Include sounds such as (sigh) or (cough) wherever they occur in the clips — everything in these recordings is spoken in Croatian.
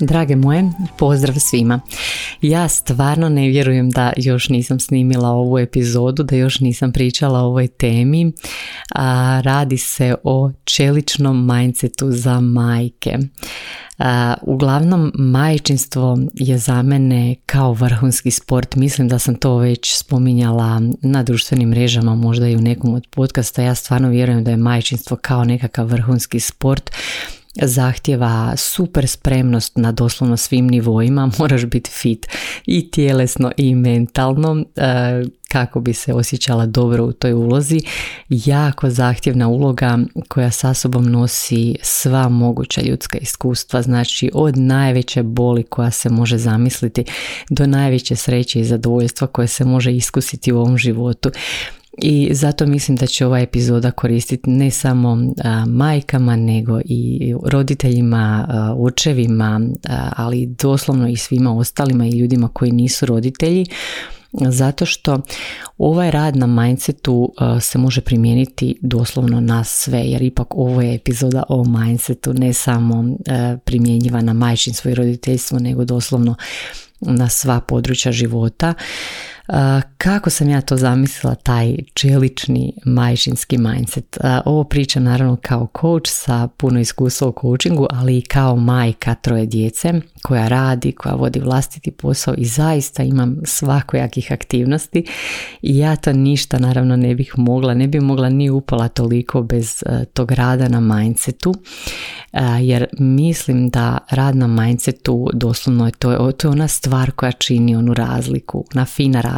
Drage moje, pozdrav svima. Ja stvarno ne vjerujem da još nisam snimila ovu epizodu, da još nisam pričala o ovoj temi. A, radi se o čeličnom mindsetu za majke. A, uglavnom, majčinstvo je za mene kao vrhunski sport. Mislim da sam to već spominjala na društvenim mrežama, možda i u nekom od podcasta. Ja stvarno vjerujem da je majčinstvo kao nekakav vrhunski sport zahtjeva super spremnost na doslovno svim nivoima, (laughs) moraš biti fit i tjelesno i mentalno e, kako bi se osjećala dobro u toj ulozi. Jako zahtjevna uloga koja sa sobom nosi sva moguća ljudska iskustva, znači od najveće boli koja se može zamisliti do najveće sreće i zadovoljstva koje se može iskusiti u ovom životu i zato mislim da će ova epizoda koristiti ne samo majkama nego i roditeljima, očevima, ali doslovno i svima ostalima i ljudima koji nisu roditelji zato što ovaj rad na mindsetu se može primijeniti doslovno na sve jer ipak ovo je epizoda o mindsetu ne samo primjenjiva na majčinstvo i roditeljstvo nego doslovno na sva područja života kako sam ja to zamislila, taj čelični majčinski mindset? Ovo pričam naravno kao coach sa puno iskustva u coachingu, ali i kao majka troje djece koja radi, koja vodi vlastiti posao i zaista imam svakojakih aktivnosti i ja to ništa naravno ne bih mogla, ne bih mogla ni upala toliko bez tog rada na mindsetu jer mislim da rad na mindsetu doslovno je to, to je ona stvar koja čini onu razliku, na fina razlika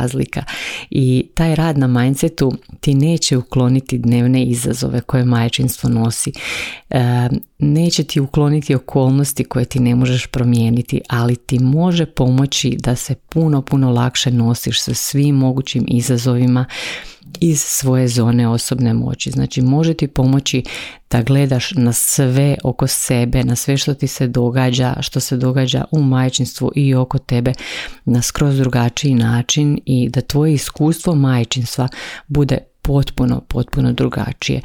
i taj rad na mindsetu ti neće ukloniti dnevne izazove koje majčinstvo nosi. Neće ti ukloniti okolnosti koje ti ne možeš promijeniti, ali ti može pomoći da se puno, puno lakše nosiš sa svim mogućim izazovima iz svoje zone osobne moći. Znači može ti pomoći da gledaš na sve oko sebe, na sve što ti se događa, što se događa u majčinstvu i oko tebe na skroz drugačiji način i da tvoje iskustvo majčinstva bude potpuno, potpuno drugačije.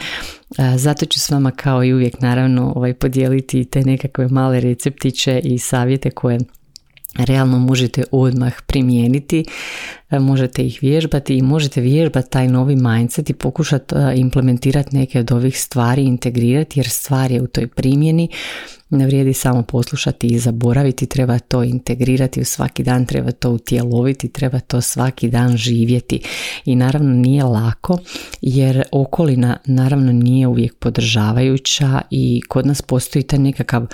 Zato ću s vama kao i uvijek naravno ovaj, podijeliti te nekakve male receptiće i savjete koje realno možete odmah primijeniti, e, možete ih vježbati i možete vježbati taj novi mindset i pokušati e, implementirati neke od ovih stvari, integrirati jer stvar je u toj primjeni ne vrijedi samo poslušati i zaboraviti, treba to integrirati u svaki dan, treba to utjeloviti, treba to svaki dan živjeti. I naravno nije lako jer okolina naravno nije uvijek podržavajuća i kod nas postoji taj nekakav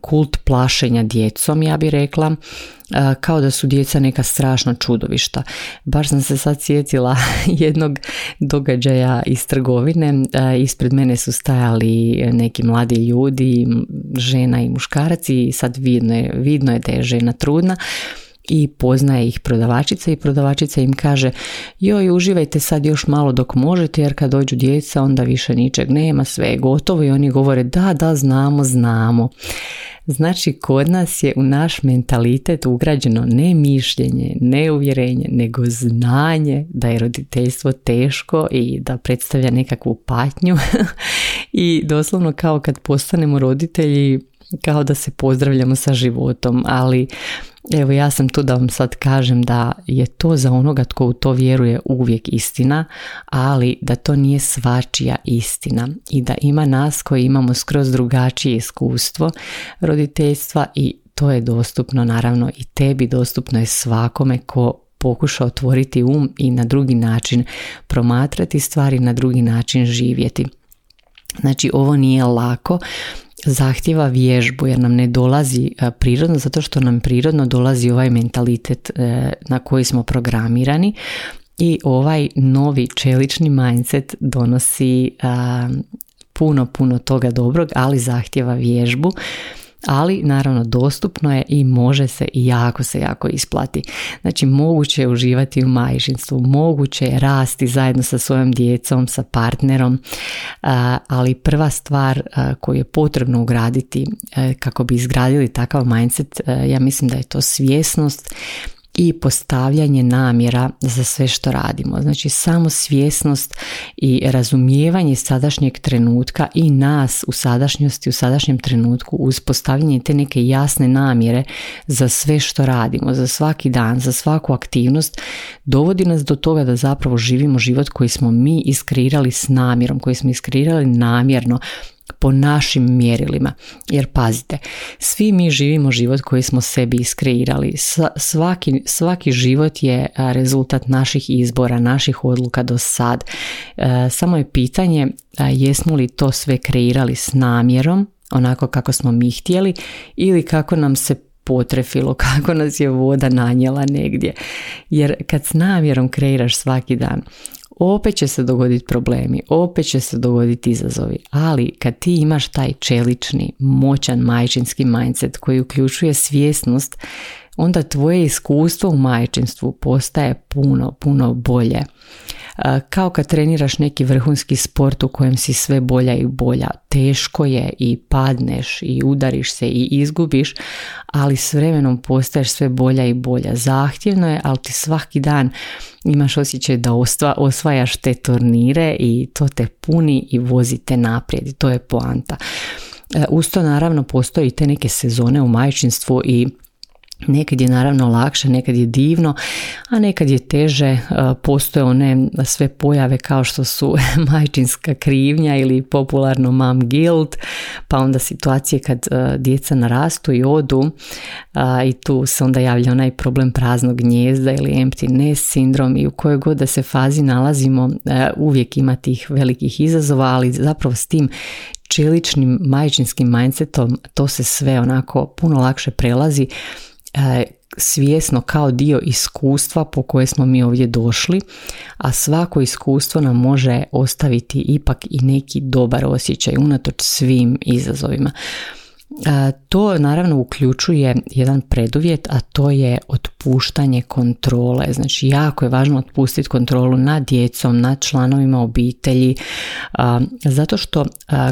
kult plašenja djecom, ja bih rekla, kao da su djeca neka strašna čudovišta. Baš sam se sad sjetila (laughs) jednog događaja iz trgovine. Ispred mene su stajali neki mladi ljudi, žena i muškarac i sad vidno je, vidno je da je žena trudna i poznaje ih prodavačica i prodavačica im kaže joj uživajte sad još malo dok možete jer kad dođu djeca onda više ničeg nema, sve je gotovo i oni govore da, da, znamo, znamo. Znači, kod nas je u naš mentalitet ugrađeno ne mišljenje, ne uvjerenje, nego znanje da je roditeljstvo teško i da predstavlja nekakvu patnju. (laughs) I doslovno kao kad postanemo roditelji kao da se pozdravljamo sa životom, ali Evo ja sam tu da vam sad kažem da je to za onoga tko u to vjeruje uvijek istina, ali da to nije svačija istina i da ima nas koji imamo skroz drugačije iskustvo roditeljstva i to je dostupno naravno i tebi dostupno je svakome ko pokuša otvoriti um i na drugi način promatrati stvari, na drugi način živjeti. Znači ovo nije lako, zahtjeva vježbu jer nam ne dolazi e, prirodno zato što nam prirodno dolazi ovaj mentalitet e, na koji smo programirani i ovaj novi čelični mindset donosi puno, puno toga dobrog, ali zahtjeva vježbu ali naravno dostupno je i može se i jako se jako isplati. Znači moguće je uživati u majčinstvu, moguće je rasti zajedno sa svojom djecom, sa partnerom, ali prva stvar koju je potrebno ugraditi kako bi izgradili takav mindset, ja mislim da je to svjesnost i postavljanje namjera za sve što radimo. Znači samo svjesnost i razumijevanje sadašnjeg trenutka i nas u sadašnjosti, u sadašnjem trenutku uz postavljanje te neke jasne namjere za sve što radimo, za svaki dan, za svaku aktivnost dovodi nas do toga da zapravo živimo život koji smo mi iskreirali s namjerom, koji smo iskreirali namjerno po našim mjerilima. Jer pazite, svi mi živimo život koji smo sebi iskreirali. Svaki, svaki život je rezultat naših izbora, naših odluka do sad. E, samo je pitanje jesmo li to sve kreirali s namjerom, onako kako smo mi htjeli ili kako nam se potrefilo, (laughs) kako nas je voda nanjela negdje. Jer kad s namjerom kreiraš svaki dan, opet će se dogoditi problemi, opet će se dogoditi izazovi, ali kad ti imaš taj čelični, moćan majčinski mindset koji uključuje svjesnost, onda tvoje iskustvo u majčinstvu postaje puno, puno bolje kao kad treniraš neki vrhunski sport u kojem si sve bolja i bolja. Teško je i padneš i udariš se i izgubiš, ali s vremenom postaješ sve bolja i bolja. Zahtjevno je, ali ti svaki dan imaš osjećaj da osvajaš te turnire i to te puni i vozi te naprijed i to je poanta. E, uz to naravno postoji te neke sezone u majčinstvu i Nekad je naravno lakše, nekad je divno, a nekad je teže. E, postoje one sve pojave kao što su (laughs) majčinska krivnja ili popularno mom guilt, pa onda situacije kad e, djeca narastu i odu i tu se onda javlja onaj problem praznog gnjezda ili empty nest sindrom i u kojoj god da se fazi nalazimo e, uvijek ima tih velikih izazova, ali zapravo s tim čeličnim majčinskim mindsetom to se sve onako puno lakše prelazi svjesno kao dio iskustva po koje smo mi ovdje došli, a svako iskustvo nam može ostaviti ipak i neki dobar osjećaj unatoč svim izazovima. To naravno uključuje jedan preduvjet, a to je otpuštanje kontrole. Znači jako je važno otpustiti kontrolu nad djecom, nad članovima obitelji, zato što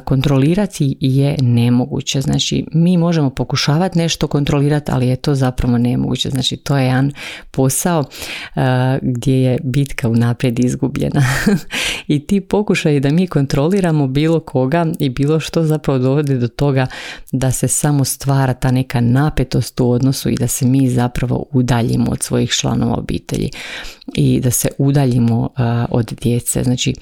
kontrolirati je nemoguće. Znači mi možemo pokušavati nešto kontrolirati, ali je to zapravo nemoguće. Znači to je jedan posao gdje je bitka unaprijed izgubljena. (laughs) I ti pokušaj da mi kontroliramo bilo koga i bilo što zapravo dovodi do toga da se samo stvara ta neka napetost u odnosu i da se mi zapravo udaljimo od svojih članova obitelji i da se udaljimo od djece. Znači,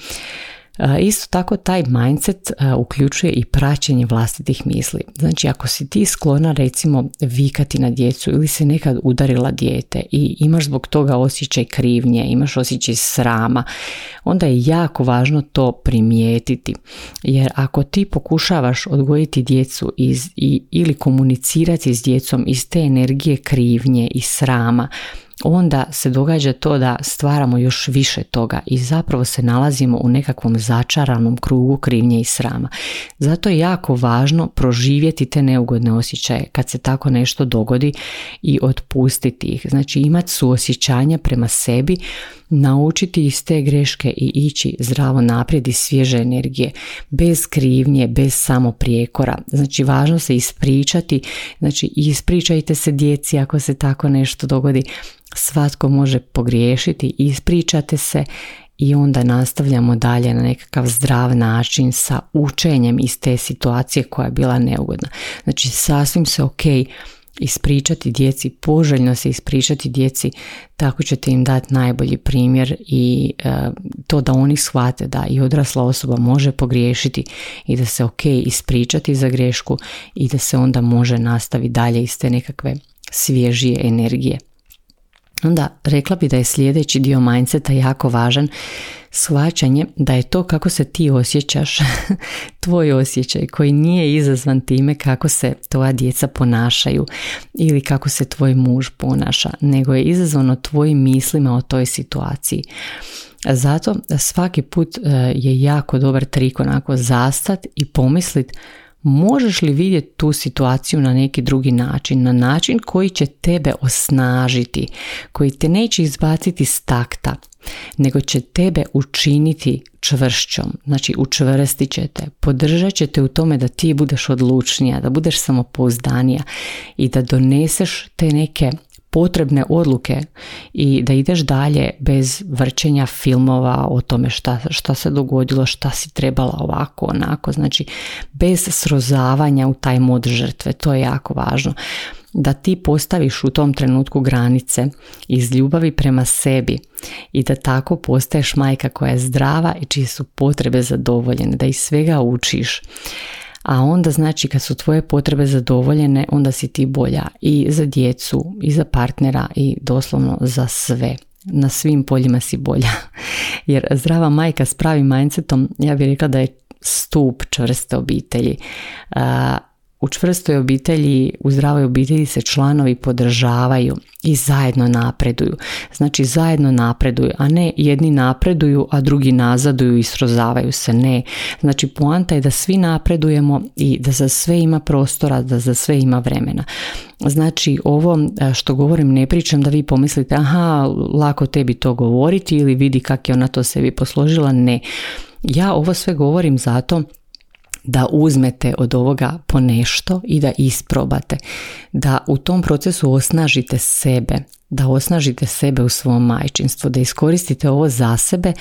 Isto tako taj mindset uključuje i praćenje vlastitih misli. Znači ako si ti sklona recimo vikati na djecu ili se nekad udarila dijete i imaš zbog toga osjećaj krivnje, imaš osjećaj srama, onda je jako važno to primijetiti. Jer ako ti pokušavaš odgojiti djecu iz, i, ili komunicirati s djecom iz te energije krivnje i srama, onda se događa to da stvaramo još više toga i zapravo se nalazimo u nekakvom začaranom krugu krivnje i srama. Zato je jako važno proživjeti te neugodne osjećaje kad se tako nešto dogodi i otpustiti ih. Znači imati suosjećanja prema sebi, naučiti iz te greške i ići zdravo naprijed iz svježe energije, bez krivnje, bez samoprijekora. Znači važno se ispričati, znači ispričajte se djeci ako se tako nešto dogodi, svatko može pogriješiti, ispričate se i onda nastavljamo dalje na nekakav zdrav način sa učenjem iz te situacije koja je bila neugodna. Znači sasvim se ok ispričati djeci, poželjno se ispričati djeci, tako ćete im dati najbolji primjer i e, to da oni shvate da i odrasla osoba može pogriješiti i da se ok ispričati za grešku i da se onda može nastaviti dalje iz te nekakve svježije energije. Onda rekla bi da je sljedeći dio mindseta jako važan shvaćanje da je to kako se ti osjećaš, (laughs) tvoj osjećaj koji nije izazvan time kako se tvoja djeca ponašaju ili kako se tvoj muž ponaša, nego je izazvano tvojim mislima o toj situaciji. Zato svaki put e, je jako dobar trik onako zastat i pomislit možeš li vidjeti tu situaciju na neki drugi način, na način koji će tebe osnažiti, koji te neće izbaciti s takta, nego će tebe učiniti čvršćom, znači učvrstit će te, podržat će te u tome da ti budeš odlučnija, da budeš samopouzdanija i da doneseš te neke potrebne odluke i da ideš dalje bez vrćenja filmova o tome šta, šta se dogodilo, šta si trebala ovako, onako, znači bez srozavanja u taj mod žrtve, to je jako važno. Da ti postaviš u tom trenutku granice iz ljubavi prema sebi i da tako postaješ majka koja je zdrava i čije su potrebe zadovoljene, da iz svega učiš a onda znači kad su tvoje potrebe zadovoljene onda si ti bolja i za djecu i za partnera i doslovno za sve. Na svim poljima si bolja. (laughs) Jer zdrava majka s pravim mindsetom ja bih rekla da je stup čvrste obitelji u čvrstoj obitelji, u zdravoj obitelji se članovi podržavaju i zajedno napreduju. Znači zajedno napreduju, a ne jedni napreduju, a drugi nazaduju i srozavaju se. Ne. Znači poanta je da svi napredujemo i da za sve ima prostora, da za sve ima vremena. Znači ovo e, što govorim ne pričam da vi pomislite aha lako tebi to govoriti ili vidi kak je ona to sebi posložila. Ne. Ja ovo sve govorim zato da uzmete od ovoga po nešto i da isprobate. Da u tom procesu osnažite sebe, da osnažite sebe u svom majčinstvu, da iskoristite ovo za sebe,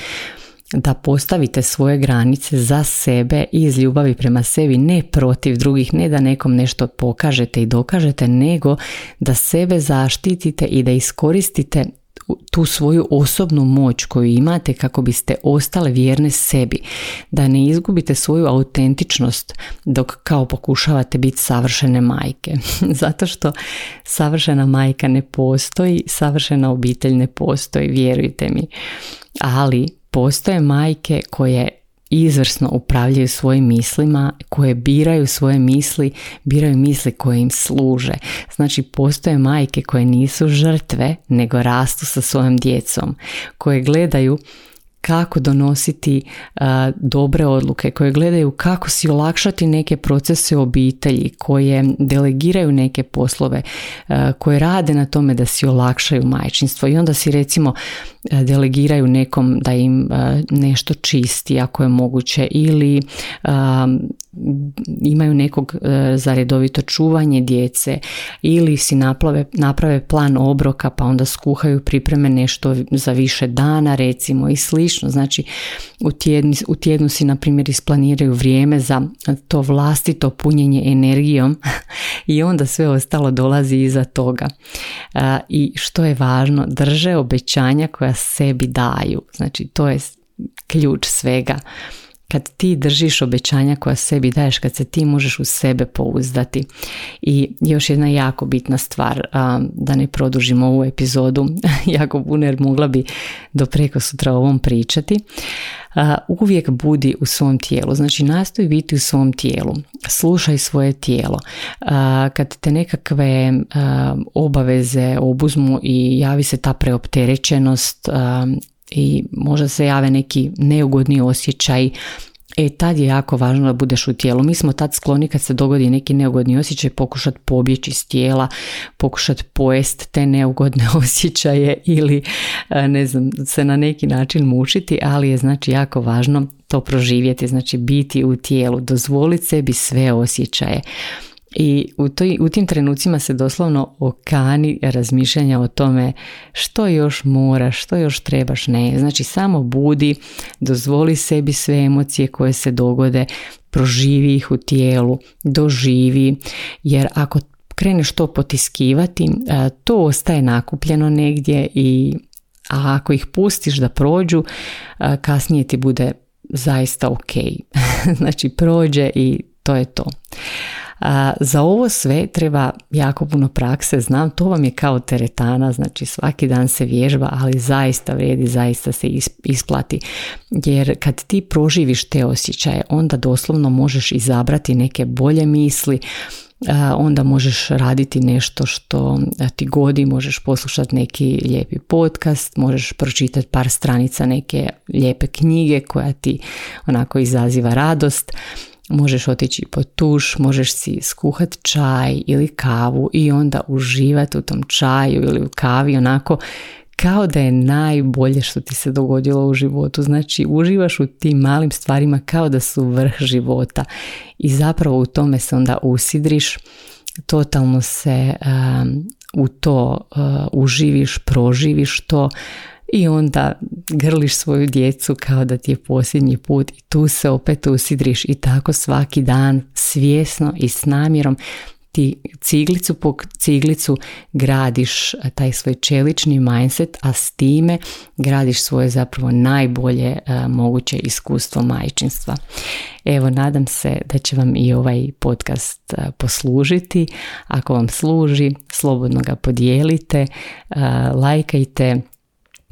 da postavite svoje granice za sebe i iz ljubavi prema sebi, ne protiv drugih, ne da nekom nešto pokažete i dokažete, nego da sebe zaštitite i da iskoristite tu svoju osobnu moć koju imate kako biste ostale vjerne sebi, da ne izgubite svoju autentičnost dok kao pokušavate biti savršene majke. (laughs) Zato što savršena majka ne postoji, savršena obitelj ne postoji, vjerujte mi. Ali postoje majke koje izvrsno upravljaju svojim mislima, koje biraju svoje misli, biraju misli koje im služe. Znači postoje majke koje nisu žrtve, nego rastu sa svojom djecom, koje gledaju kako donositi dobre odluke, koje gledaju kako si olakšati neke procese u obitelji, koje delegiraju neke poslove, koje rade na tome da si olakšaju majčinstvo. I onda si recimo delegiraju nekom da im nešto čisti ako je moguće ili imaju nekog e, za redovito čuvanje djece ili si naplave, naprave plan obroka pa onda skuhaju pripreme nešto za više dana recimo i slično. Znači u tjednu, u tjednu si na primjer isplaniraju vrijeme za to vlastito punjenje energijom (laughs) i onda sve ostalo dolazi iza toga. I što je važno, drže obećanja koja sebi daju. Znači to je ključ svega kad ti držiš obećanja koja sebi daješ, kad se ti možeš u sebe pouzdati. I još jedna jako bitna stvar, da ne produžimo ovu epizodu, (laughs) jako puno jer mogla bi do preko sutra o ovom pričati, uvijek budi u svom tijelu, znači nastoji biti u svom tijelu, slušaj svoje tijelo. Kad te nekakve obaveze obuzmu i javi se ta preopterećenost i možda se jave neki neugodni osjećaj E tad je jako važno da budeš u tijelu. Mi smo tad skloni kad se dogodi neki neugodni osjećaj pokušati pobjeći iz tijela, pokušati pojest te neugodne (laughs) osjećaje ili ne znam, se na neki način mučiti, ali je znači jako važno to proživjeti, znači biti u tijelu, dozvoliti sebi sve osjećaje. I u, toj, u tim trenucima se doslovno okani razmišljanja o tome što još moraš, što još trebaš, ne. Znači samo budi, dozvoli sebi sve emocije koje se dogode, proživi ih u tijelu, doživi, jer ako kreneš to potiskivati, to ostaje nakupljeno negdje i a ako ih pustiš da prođu, kasnije ti bude zaista ok. (laughs) znači prođe i to je to. Za ovo sve treba jako puno prakse, znam, to vam je kao teretana, znači svaki dan se vježba, ali zaista vrijedi, zaista se isplati. Jer kad ti proživiš te osjećaje, onda doslovno možeš izabrati neke bolje misli, onda možeš raditi nešto što ti godi, možeš poslušati neki lijepi podcast, možeš pročitati par stranica neke lijepe knjige koja ti onako izaziva radost možeš otići po tuš, možeš si skuhat čaj ili kavu i onda uživati u tom čaju ili u kavi onako kao da je najbolje što ti se dogodilo u životu. Znači uživaš u tim malim stvarima kao da su vrh života i zapravo u tome se onda usidriš, totalno se um, u to uh, uživiš, proživiš to i onda grliš svoju djecu kao da ti je posljednji put i tu se opet usidriš i tako svaki dan svjesno i s namjerom ti ciglicu po ciglicu gradiš eh, taj svoj čelični mindset, a s time gradiš svoje zapravo najbolje eh, moguće iskustvo majčinstva. Evo, nadam se da će vam i ovaj podcast eh, poslužiti. Ako vam služi, slobodno ga podijelite, lajkajte,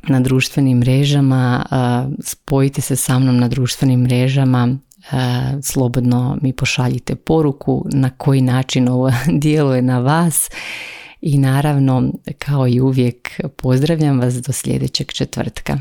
na društvenim mrežama, spojite se sa mnom na društvenim mrežama, slobodno mi pošaljite poruku na koji način ovo (laughs) djeluje na vas i naravno kao i uvijek pozdravljam vas do sljedećeg četvrtka.